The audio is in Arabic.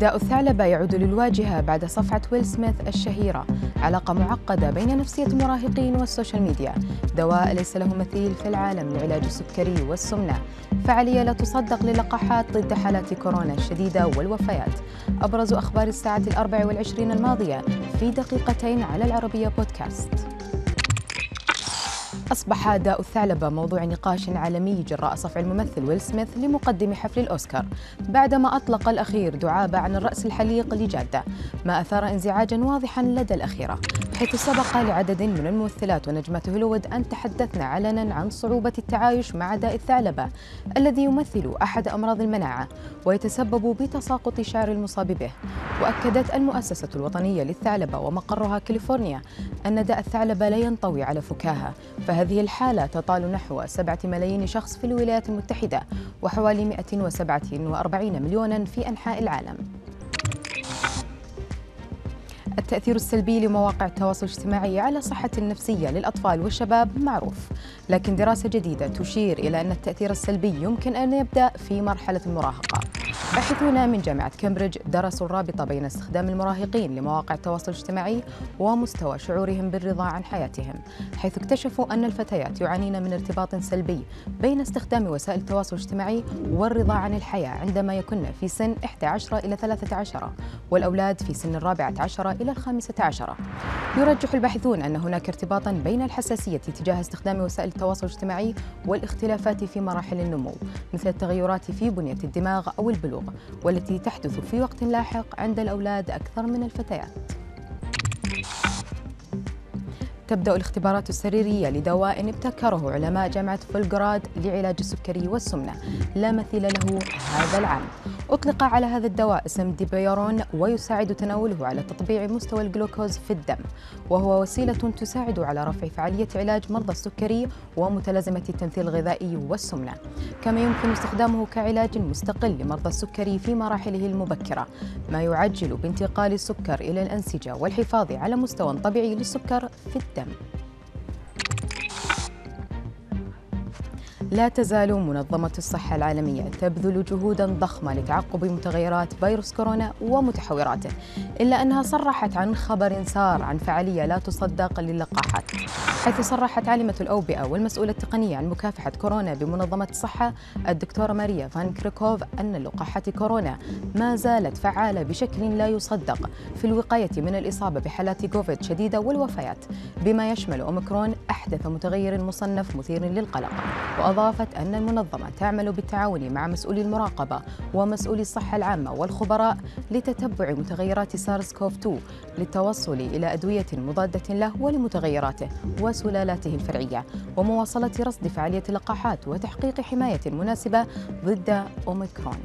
داء الثعلبة يعود للواجهة بعد صفعة ويل سميث الشهيرة. علاقة معقدة بين نفسية المراهقين والسوشيال ميديا. دواء ليس له مثيل في العالم لعلاج السكري والسمنة. فعالية لا تصدق للقاحات ضد حالات كورونا الشديدة والوفيات. أبرز أخبار الساعة الأربع والعشرين الماضية في دقيقتين على العربية بودكاست. أصبح داء الثعلبة موضوع نقاش عالمي جراء صفع الممثل ويل سميث لمقدم حفل الأوسكار بعدما أطلق الأخير دعابة عن الرأس الحليق لجادة ما أثار انزعاجا واضحا لدى الأخيرة. حيث سبق لعدد من الممثلات ونجمات هوليوود أن تحدثن علنا عن صعوبة التعايش مع داء الثعلبة الذي يمثل أحد أمراض المناعة ويتسبب بتساقط شعر المصاب به. وأكدت المؤسسة الوطنية للثعلبة ومقرها كاليفورنيا أن داء الثعلبة لا ينطوي على فكاهة فهذه الحالة تطال نحو 7 ملايين شخص في الولايات المتحدة وحوالي 147 مليونا في أنحاء العالم. التأثير السلبي لمواقع التواصل الاجتماعي على صحة النفسية للأطفال والشباب معروف. لكن دراسة جديدة تشير إلى أن التأثير السلبي يمكن أن يبدأ في مرحلة المراهقة. باحثون من جامعة كامبريدج درسوا الرابطة بين استخدام المراهقين لمواقع التواصل الاجتماعي ومستوى شعورهم بالرضا عن حياتهم حيث اكتشفوا أن الفتيات يعانين من ارتباط سلبي بين استخدام وسائل التواصل الاجتماعي والرضا عن الحياة عندما يكن في سن 11 إلى 13 والأولاد في سن الرابعة عشرة إلى الخامسة عشرة يرجح الباحثون أن هناك ارتباطا بين الحساسية تجاه استخدام وسائل التواصل الاجتماعي والاختلافات في مراحل النمو مثل التغيرات في بنية الدماغ أو البلوغ والتي تحدث في وقت لاحق عند الأولاد أكثر من الفتيات. تبدأ الاختبارات السريرية لدواء ابتكره علماء جامعة فولغوغراد لعلاج السكري والسمنة لا مثيل له هذا العام. أطلق على هذا الدواء اسم ديبيرون ويساعد تناوله على تطبيع مستوى الجلوكوز في الدم وهو وسيلة تساعد على رفع فعالية علاج مرضى السكري ومتلازمة التمثيل الغذائي والسمنة كما يمكن استخدامه كعلاج مستقل لمرضى السكري في مراحله المبكرة ما يعجل بانتقال السكر إلى الأنسجة والحفاظ على مستوى طبيعي للسكر في الدم. لا تزال منظمة الصحة العالمية تبذل جهودا ضخمة لتعقب متغيرات فيروس كورونا ومتحوراته إلا أنها صرحت عن خبر سار عن فعالية لا تصدق للقاحات. حيث صرحت عالمة الأوبئة والمسؤولة التقنية عن مكافحة كورونا بمنظمة الصحة الدكتورة ماريا فان كريكوف أن لقاحات كورونا ما زالت فعالة بشكل لا يصدق في الوقاية من الإصابة بحالات كوفيد شديدة والوفيات. بما يشمل أوميكرون أحدث متغير مصنف مثير للقلق. وأضافت أن المنظمة تعمل بالتعاون مع مسؤولي المراقبة ومسؤولي الصحة العامة والخبراء لتتبع متغيرات سارس كوف 2 للتوصل إلى أدوية مضادة له ولمتغيراته وسلالاته الفرعية ومواصلة رصد فعالية اللقاحات وتحقيق حماية مناسبة ضد أوميكرون.